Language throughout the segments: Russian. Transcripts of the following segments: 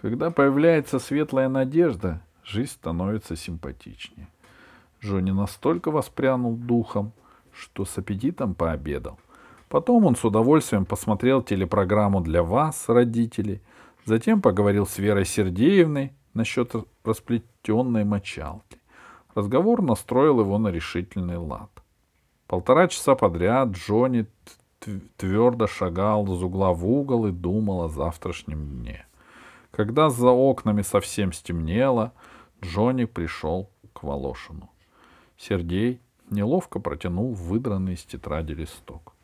Когда появляется светлая надежда, жизнь становится симпатичнее. Джонни настолько воспрянул духом, что с аппетитом пообедал. Потом он с удовольствием посмотрел телепрограмму для вас, родителей, затем поговорил с Верой Сергеевной насчет расплетенной мочалки. Разговор настроил его на решительный лад. Полтора часа подряд Джонни твердо шагал из угла в угол и думал о завтрашнем дне. Когда за окнами совсем стемнело, Джонни пришел к Волошину. Сергей неловко протянул выдранный из тетради листок.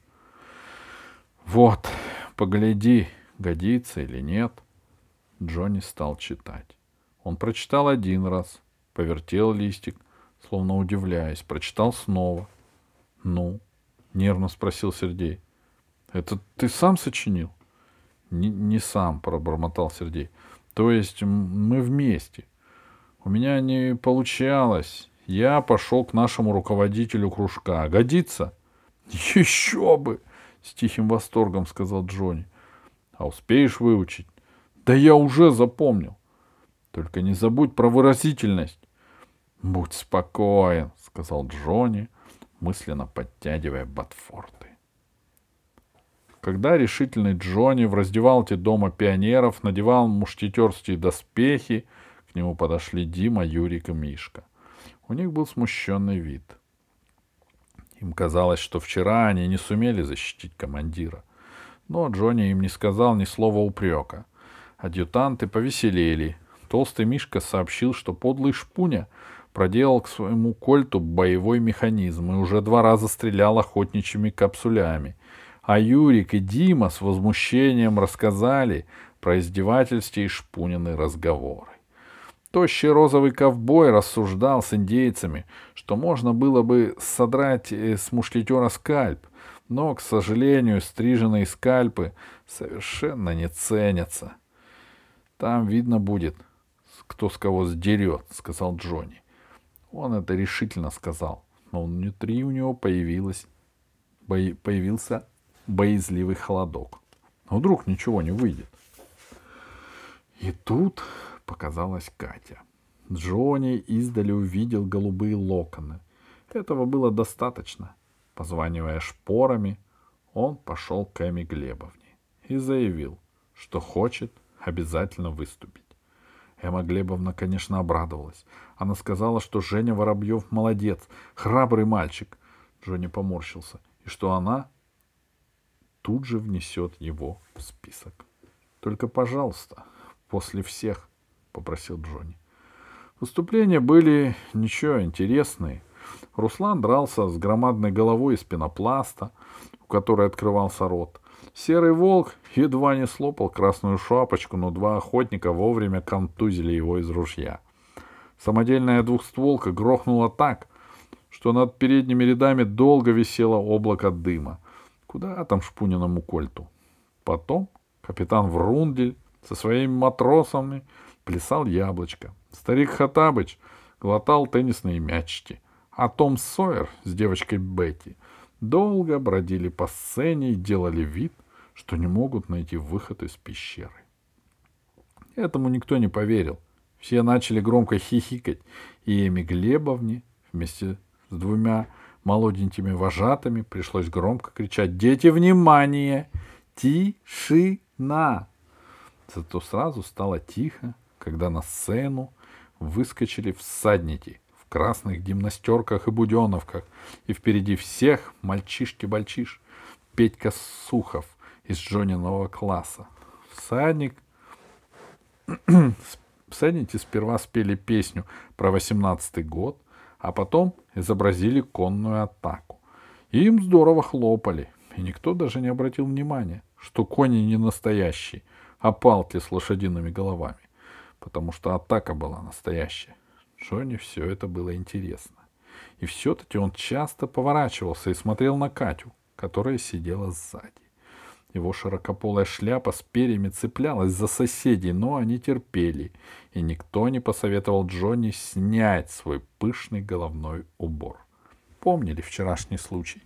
«Вот, погляди, годится или нет». Джонни стал читать. Он прочитал один раз, повертел листик, словно удивляясь, прочитал снова. «Ну?» — нервно спросил Сергей. «Это ты сам сочинил?» «Не, сам», — пробормотал Сергей. «То есть мы вместе. У меня не получалось. Я пошел к нашему руководителю кружка. Годится?» «Еще бы!» — с тихим восторгом сказал Джонни. «А успеешь выучить?» «Да я уже запомнил. Только не забудь про выразительность». «Будь спокоен», — сказал Джонни, мысленно подтягивая Батфорты. Когда решительный Джонни в раздевалке дома пионеров надевал мушкетерские доспехи, к нему подошли Дима, Юрик и Мишка. У них был смущенный вид. Им казалось, что вчера они не сумели защитить командира. Но Джонни им не сказал ни слова упрека. Адъютанты повеселели. Толстый Мишка сообщил, что подлый Шпуня проделал к своему кольту боевой механизм и уже два раза стрелял охотничьими капсулями — а Юрик и Дима с возмущением рассказали про издевательства и шпунины разговоры. Тощий розовый ковбой рассуждал с индейцами, что можно было бы содрать э, с мушкетера скальп, но, к сожалению, стриженные скальпы совершенно не ценятся. Там видно будет, кто с кого сдерет, — сказал Джонни. Он это решительно сказал, но внутри у него появилось, появился боязливый холодок. Но вдруг ничего не выйдет. И тут показалась Катя. Джонни издали увидел голубые локоны. Этого было достаточно. Позванивая шпорами, он пошел к Эми Глебовне и заявил, что хочет обязательно выступить. Эмма Глебовна, конечно, обрадовалась. Она сказала, что Женя Воробьев молодец, храбрый мальчик. Джонни поморщился. И что она тут же внесет его в список. Только, пожалуйста, после всех, попросил Джонни. Выступления были ничего интересные. Руслан дрался с громадной головой из пенопласта, у которой открывался рот. Серый волк едва не слопал красную шапочку, но два охотника вовремя контузили его из ружья. Самодельная двухстволка грохнула так, что над передними рядами долго висело облако дыма. Куда там Шпуниному кольту? Потом капитан Врундель со своими матросами плясал яблочко. Старик Хатабыч глотал теннисные мячики. А Том Сойер с девочкой Бетти долго бродили по сцене и делали вид, что не могут найти выход из пещеры. Этому никто не поверил. Все начали громко хихикать, и Эми Глебовне вместе с двумя молоденькими вожатыми пришлось громко кричать «Дети, внимание! Тишина!» Зато сразу стало тихо, когда на сцену выскочили всадники в красных гимнастерках и буденовках, и впереди всех мальчишки-бальчиш, Петька Сухов из Джониного класса. Всадник... Всадники сперва спели песню про восемнадцатый год, а потом изобразили конную атаку. И им здорово хлопали, и никто даже не обратил внимания, что кони не настоящие, а палки с лошадиными головами, потому что атака была настоящая. Джонни все это было интересно. И все-таки он часто поворачивался и смотрел на Катю, которая сидела сзади. Его широкополая шляпа с перьями цеплялась за соседей, но они терпели, и никто не посоветовал Джонни снять свой пышный головной убор. Помнили вчерашний случай?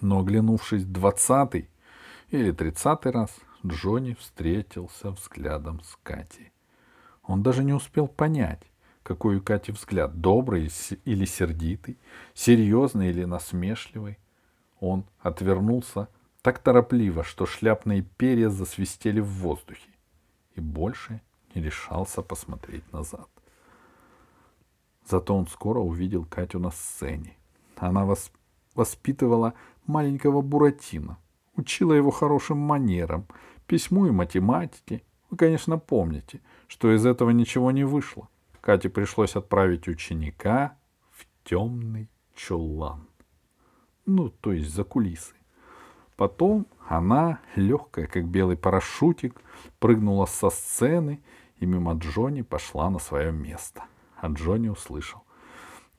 Но, оглянувшись двадцатый или тридцатый раз, Джонни встретился взглядом с Катей. Он даже не успел понять, какой у Кати взгляд, добрый или сердитый, серьезный или насмешливый. Он отвернулся так торопливо, что шляпные перья засвистели в воздухе, и больше не решался посмотреть назад. Зато он скоро увидел Катю на сцене. Она вос... воспитывала маленького Буратино, учила его хорошим манерам, письму и математике. Вы, конечно, помните, что из этого ничего не вышло. Кате пришлось отправить ученика в темный чулан. Ну, то есть за кулисы. Потом она, легкая, как белый парашютик, прыгнула со сцены и мимо Джонни пошла на свое место. А Джонни услышал.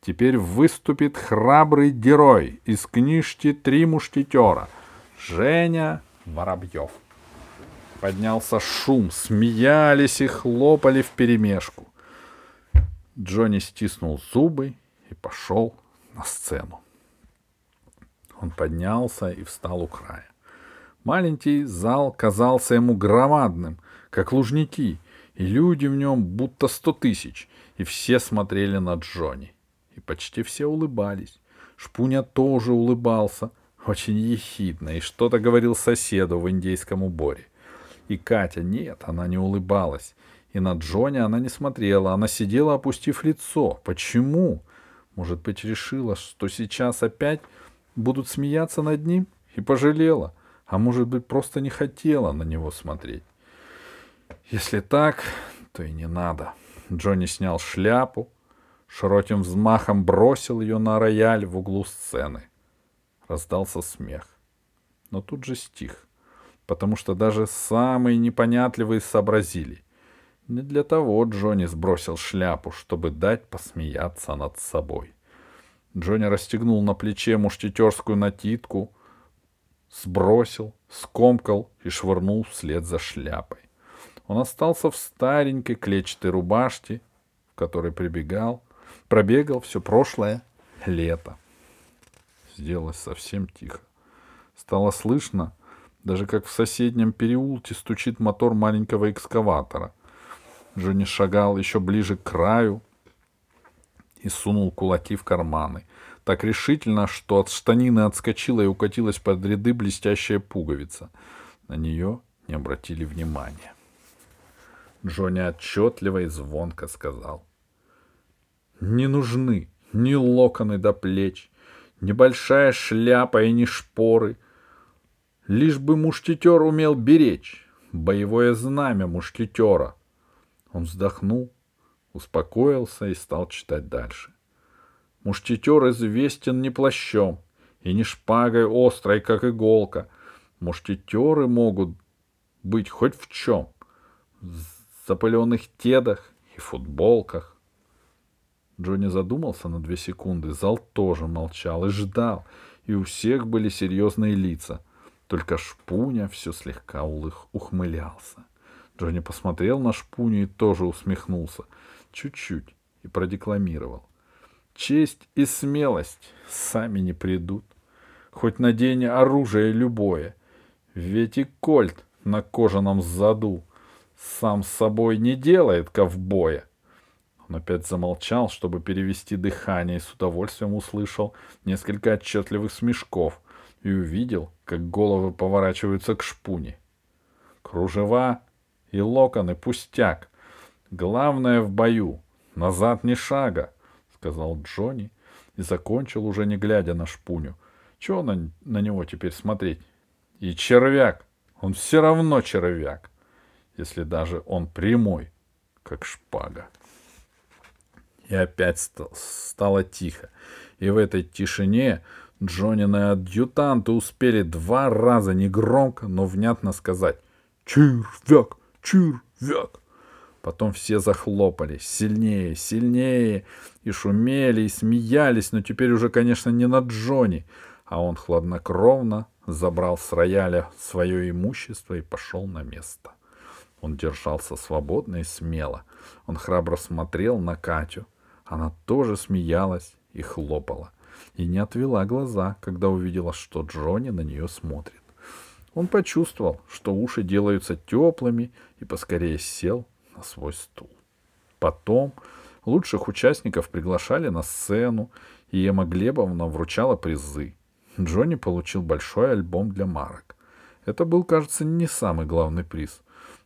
Теперь выступит храбрый герой из книжки «Три мушкетера» Женя Воробьев. Поднялся шум, смеялись и хлопали вперемешку. Джонни стиснул зубы и пошел на сцену. Он поднялся и встал у края. Маленький зал казался ему громадным, как лужники, и люди в нем будто сто тысяч, и все смотрели на Джонни. И почти все улыбались. Шпуня тоже улыбался, очень ехидно, и что-то говорил соседу в индейском уборе. И Катя, нет, она не улыбалась. И на Джонни она не смотрела, она сидела, опустив лицо. Почему? Может быть, решила, что сейчас опять будут смеяться над ним? И пожалела. А может быть, просто не хотела на него смотреть. Если так, то и не надо. Джонни снял шляпу, широким взмахом бросил ее на рояль в углу сцены. Раздался смех. Но тут же стих, потому что даже самые непонятливые сообразили. Не для того Джонни сбросил шляпу, чтобы дать посмеяться над собой. Джонни расстегнул на плече мушкетерскую натитку, сбросил, скомкал и швырнул вслед за шляпой. Он остался в старенькой клетчатой рубашке, в которой прибегал, пробегал все прошлое лето. Сделалось совсем тихо. Стало слышно, даже как в соседнем переулке стучит мотор маленького экскаватора. Джонни шагал еще ближе к краю, и сунул кулаки в карманы. Так решительно, что от штанины отскочила и укатилась под ряды блестящая пуговица. На нее не обратили внимания. Джонни отчетливо и звонко сказал. «Не нужны ни локоны до плеч, ни большая шляпа и ни шпоры. Лишь бы мушкетер умел беречь, боевое знамя мушкетера». Он вздохнул, успокоился и стал читать дальше. Мушкетер известен не плащом и не шпагой острой, как иголка. Мушкетеры могут быть хоть в чем. В запыленных тедах и футболках. Джонни задумался на две секунды. Зал тоже молчал и ждал, и у всех были серьезные лица. Только Шпуня все слегка улых ухмылялся. Джонни посмотрел на Шпуню и тоже усмехнулся — чуть-чуть и продекламировал. Честь и смелость сами не придут. Хоть надень оружие любое, ведь и кольт на кожаном заду сам с собой не делает ковбоя. Он опять замолчал, чтобы перевести дыхание, и с удовольствием услышал несколько отчетливых смешков и увидел, как головы поворачиваются к шпуне. Кружева и локоны пустяк, Главное в бою. Назад ни шага, сказал Джонни и закончил, уже не глядя на шпуню. Чего на, на него теперь смотреть? И червяк. Он все равно червяк, если даже он прямой, как шпага. И опять стало тихо. И в этой тишине Джонины адъютанты успели два раза негромко, но внятно сказать «Червяк! Червяк!» Потом все захлопали, сильнее, сильнее, и шумели, и смеялись, но теперь уже, конечно, не на Джонни, а он хладнокровно забрал с рояля свое имущество и пошел на место. Он держался свободно и смело. Он храбро смотрел на Катю. Она тоже смеялась и хлопала. И не отвела глаза, когда увидела, что Джонни на нее смотрит. Он почувствовал, что уши делаются теплыми и поскорее сел свой стул. Потом лучших участников приглашали на сцену, и Ема Глебовна вручала призы. Джонни получил большой альбом для марок. Это был, кажется, не самый главный приз,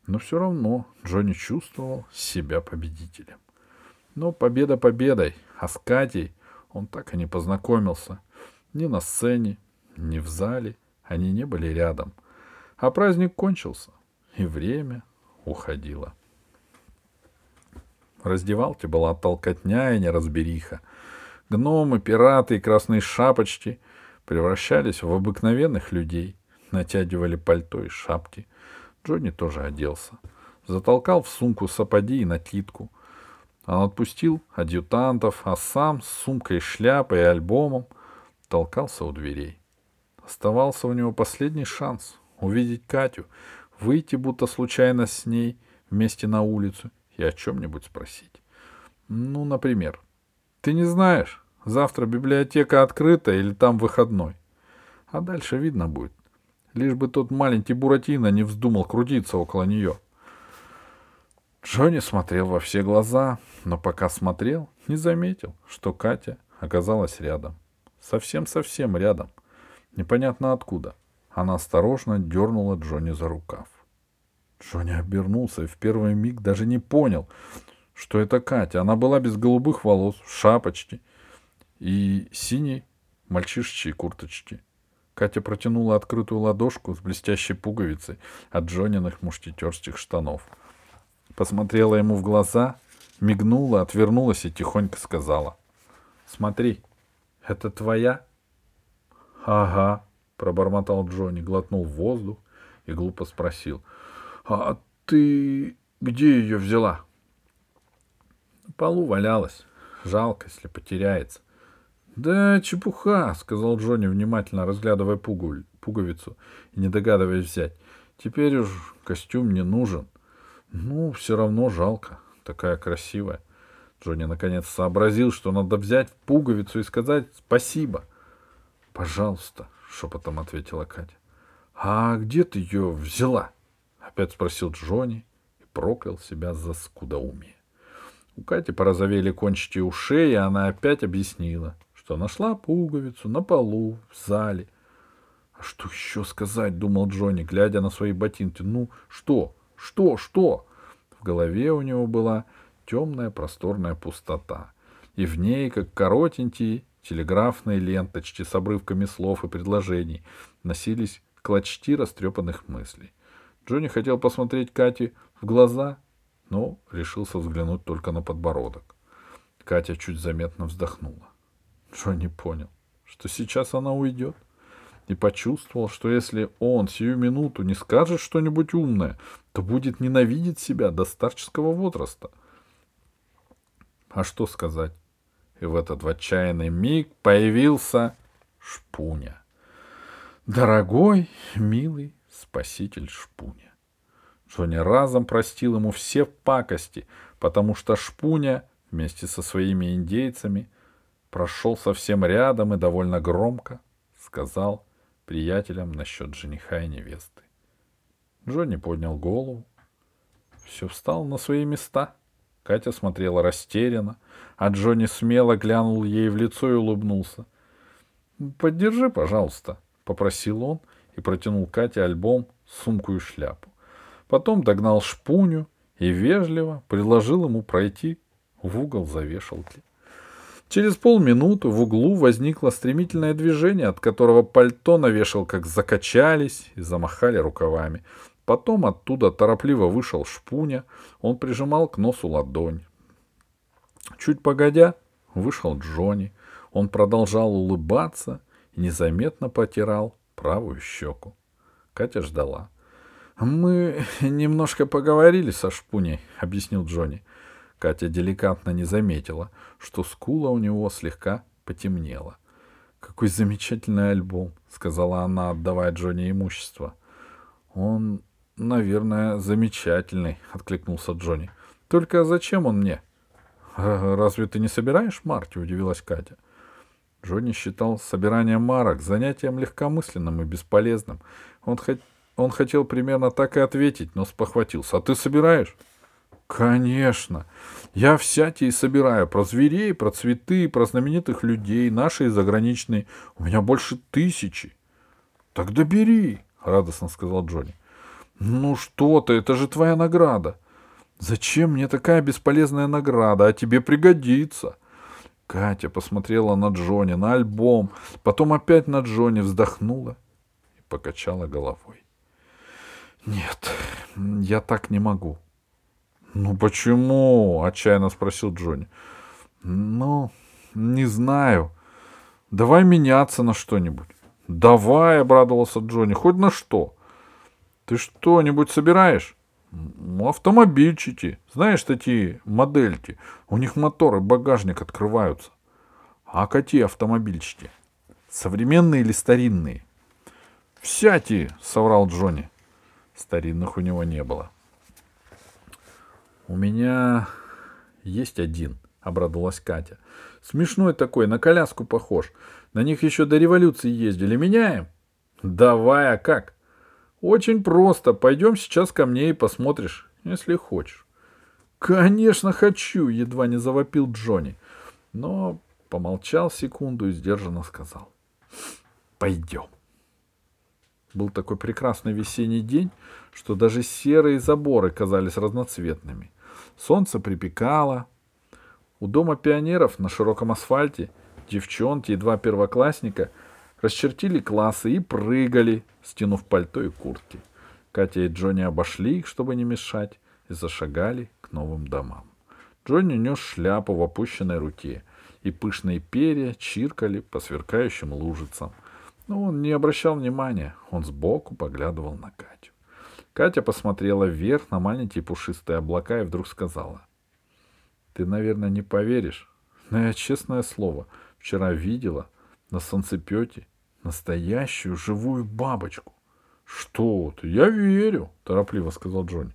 но все равно Джонни чувствовал себя победителем. Но победа победой, а с Катей он так и не познакомился. Ни на сцене, ни в зале они не были рядом. А праздник кончился, и время уходило. В раздевалке была толкотня и неразбериха. Гномы, пираты и красные шапочки превращались в обыкновенных людей, натягивали пальто и шапки. Джонни тоже оделся. Затолкал в сумку сапоги и накидку. Он отпустил адъютантов, а сам с сумкой, шляпой и альбомом толкался у дверей. Оставался у него последний шанс увидеть Катю, выйти будто случайно с ней вместе на улицу и о чем-нибудь спросить. Ну, например, ты не знаешь, завтра библиотека открыта или там выходной. А дальше видно будет. Лишь бы тот маленький Буратино не вздумал крутиться около нее. Джонни смотрел во все глаза, но пока смотрел, не заметил, что Катя оказалась рядом. Совсем-совсем рядом. Непонятно откуда. Она осторожно дернула Джонни за рукав. Джонни обернулся и в первый миг даже не понял, что это Катя. Она была без голубых волос, в шапочке и синей мальчишечьей курточки. Катя протянула открытую ладошку с блестящей пуговицей от Джониных мушкетерских штанов. Посмотрела ему в глаза, мигнула, отвернулась и тихонько сказала. — Смотри, это твоя? — Ага, — пробормотал Джонни, глотнул воздух и глупо спросил. — А ты где ее взяла? — На полу валялась. Жалко, если потеряется. — Да чепуха, — сказал Джонни, внимательно разглядывая пугу... пуговицу и не догадываясь взять. — Теперь уж костюм не нужен. — Ну, все равно жалко. Такая красивая. Джонни наконец сообразил, что надо взять пуговицу и сказать спасибо. — Пожалуйста, — шепотом ответила Катя. — А где ты ее взяла? — опять спросил Джонни и проклял себя за скудоумие. У Кати порозовели кончики ушей, и она опять объяснила, что нашла пуговицу на полу, в зале. — А что еще сказать? — думал Джонни, глядя на свои ботинки. — Ну, что? Что? Что? В голове у него была темная просторная пустота, и в ней, как коротенькие телеграфные ленточки с обрывками слов и предложений, носились клочки растрепанных мыслей. Джонни хотел посмотреть Кате в глаза, но решился взглянуть только на подбородок. Катя чуть заметно вздохнула. Джонни понял, что сейчас она уйдет, и почувствовал, что если он сию минуту не скажет что-нибудь умное, то будет ненавидеть себя до старческого возраста. А что сказать? И в этот отчаянный миг появился Шпуня. Дорогой, милый спаситель Шпуня. Джонни разом простил ему все пакости, потому что Шпуня вместе со своими индейцами прошел совсем рядом и довольно громко сказал приятелям насчет жениха и невесты. Джонни поднял голову. Все встал на свои места — Катя смотрела растерянно, а Джонни смело глянул ей в лицо и улыбнулся. «Поддержи, пожалуйста», — попросил он и протянул Кате альбом, сумку и шляпу. Потом догнал шпуню и вежливо предложил ему пройти в угол за вешалки. Через полминуты в углу возникло стремительное движение, от которого пальто на вешалках закачались и замахали рукавами. Потом оттуда торопливо вышел шпуня, он прижимал к носу ладонь. Чуть погодя, вышел Джонни. Он продолжал улыбаться и незаметно потирал правую щеку. Катя ждала. «Мы немножко поговорили со Шпуней», — объяснил Джонни. Катя деликатно не заметила, что скула у него слегка потемнела. «Какой замечательный альбом», — сказала она, отдавая Джонни имущество. Он Наверное, замечательный, откликнулся Джонни. Только зачем он мне? Разве ты не собираешь марки? удивилась Катя. Джонни считал собирание марок занятием легкомысленным и бесполезным. Он хоть он хотел примерно так и ответить, но спохватился. А ты собираешь? Конечно. Я всякие собираю. Про зверей, про цветы, про знаменитых людей, наши и заграничные. У меня больше тысячи. Тогда бери, радостно сказал Джонни. Ну что ты, это же твоя награда. Зачем мне такая бесполезная награда, а тебе пригодится? Катя посмотрела на Джонни, на альбом, потом опять на Джонни, вздохнула и покачала головой. Нет, я так не могу. Ну почему? отчаянно спросил Джонни. Ну, не знаю. Давай меняться на что-нибудь. Давай, обрадовался Джонни, хоть на что. Ты что-нибудь собираешь? Ну, автомобильчики. Знаешь, такие модельки. У них моторы, багажник открываются. А какие автомобильчики? Современные или старинные? Всякие, соврал Джонни. Старинных у него не было. У меня есть один, обрадовалась Катя. Смешной такой, на коляску похож. На них еще до революции ездили. Меняем? Давай, а как? Очень просто. Пойдем сейчас ко мне и посмотришь, если хочешь. Конечно, хочу, едва не завопил Джонни. Но помолчал секунду и сдержанно сказал. Пойдем. Был такой прекрасный весенний день, что даже серые заборы казались разноцветными. Солнце припекало. У дома пионеров на широком асфальте девчонки и два первоклассника расчертили классы и прыгали, стянув пальто и куртки. Катя и Джонни обошли их, чтобы не мешать, и зашагали к новым домам. Джонни нес шляпу в опущенной руке, и пышные перья чиркали по сверкающим лужицам — но он не обращал внимания, он сбоку поглядывал на Катю. Катя посмотрела вверх на маленькие пушистые облака и вдруг сказала. «Ты, наверное, не поверишь, но я, честное слово, вчера видела на солнцепете настоящую живую бабочку». «Что ты? Я верю», — торопливо сказал Джонни.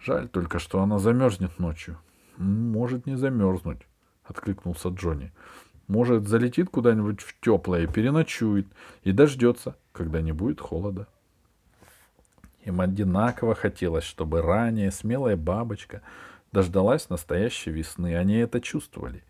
«Жаль только, что она замерзнет ночью». «Может не замерзнуть», — откликнулся Джонни. Может, залетит куда-нибудь в теплое, переночует и дождется, когда не будет холода. Им одинаково хотелось, чтобы ранее смелая бабочка дождалась настоящей весны. Они это чувствовали.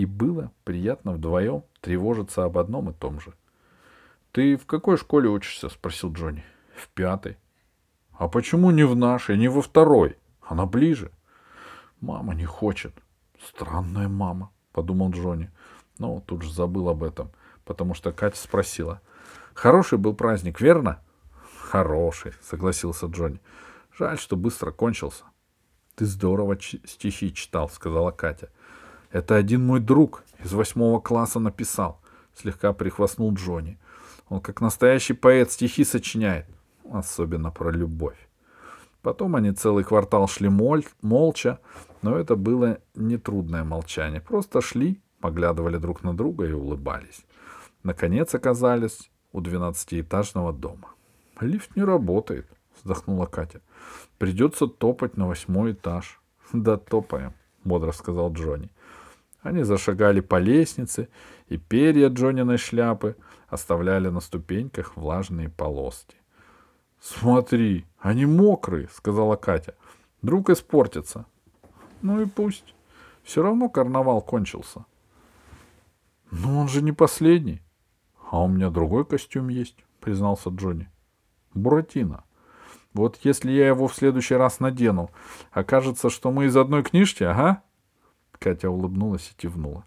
И было приятно вдвоем тревожиться об одном и том же. — Ты в какой школе учишься? — спросил Джонни. — В пятой. — А почему не в нашей, не во второй? Она ближе. — Мама не хочет. — Странная мама, — подумал Джонни. Но тут же забыл об этом, потому что Катя спросила. «Хороший был праздник, верно?» «Хороший», — согласился Джонни. «Жаль, что быстро кончился». «Ты здорово стихи читал», — сказала Катя. «Это один мой друг из восьмого класса написал», — слегка прихвастнул Джонни. «Он как настоящий поэт стихи сочиняет, особенно про любовь». Потом они целый квартал шли моль, молча, но это было нетрудное молчание. Просто шли поглядывали друг на друга и улыбались. Наконец оказались у двенадцатиэтажного дома. «Лифт не работает», — вздохнула Катя. «Придется топать на восьмой этаж». «Да топаем», — бодро сказал Джонни. Они зашагали по лестнице, и перья Джониной шляпы оставляли на ступеньках влажные полоски. «Смотри, они мокрые», — сказала Катя. «Вдруг испортятся». «Ну и пусть. Все равно карнавал кончился». «Ну, он же не последний». «А у меня другой костюм есть», — признался Джонни. «Буратино. Вот если я его в следующий раз надену, окажется, что мы из одной книжки, ага?» Катя улыбнулась и кивнула.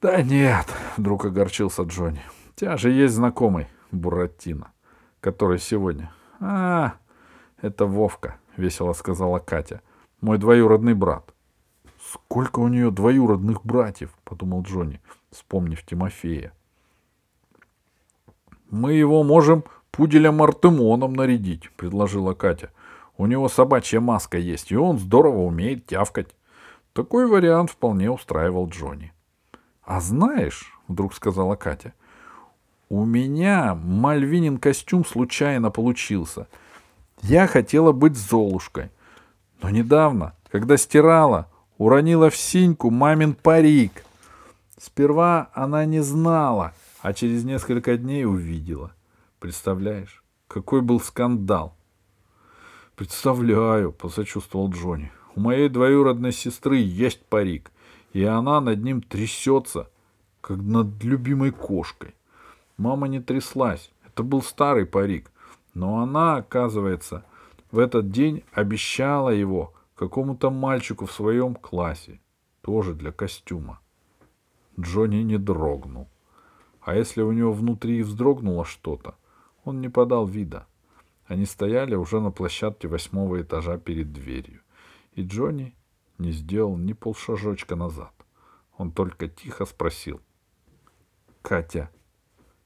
«Да нет», — вдруг огорчился Джонни. «У тебя же есть знакомый Буратино, который сегодня...» «А, это Вовка», — весело сказала Катя. «Мой двоюродный брат». «Сколько у нее двоюродных братьев?» — подумал Джонни, вспомнив Тимофея. «Мы его можем пуделем Артемоном нарядить», — предложила Катя. «У него собачья маска есть, и он здорово умеет тявкать». Такой вариант вполне устраивал Джонни. «А знаешь», — вдруг сказала Катя, — «у меня Мальвинин костюм случайно получился. Я хотела быть Золушкой. Но недавно, когда стирала, уронила в синьку мамин парик. Сперва она не знала, а через несколько дней увидела. Представляешь, какой был скандал. Представляю, посочувствовал Джонни. У моей двоюродной сестры есть парик, и она над ним трясется, как над любимой кошкой. Мама не тряслась. Это был старый парик. Но она, оказывается, в этот день обещала его какому-то мальчику в своем классе. Тоже для костюма. Джонни не дрогнул. А если у него внутри вздрогнуло что-то, он не подал вида. Они стояли уже на площадке восьмого этажа перед дверью. И Джонни не сделал ни полшажочка назад. Он только тихо спросил. «Катя,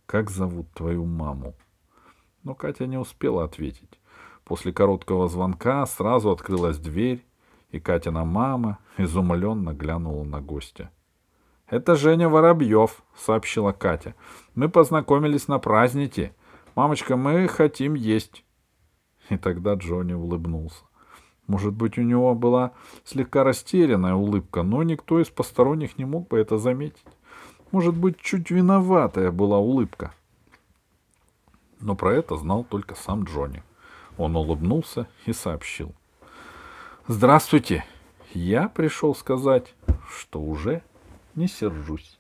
как зовут твою маму?» Но Катя не успела ответить. После короткого звонка сразу открылась дверь, и Катина мама изумленно глянула на гостя. — Это Женя Воробьев, — сообщила Катя. — Мы познакомились на празднике. Мамочка, мы хотим есть. И тогда Джонни улыбнулся. Может быть, у него была слегка растерянная улыбка, но никто из посторонних не мог бы это заметить. Может быть, чуть виноватая была улыбка. Но про это знал только сам Джонни. Он улыбнулся и сообщил. «Здравствуйте! Я пришел сказать, что уже не сержусь».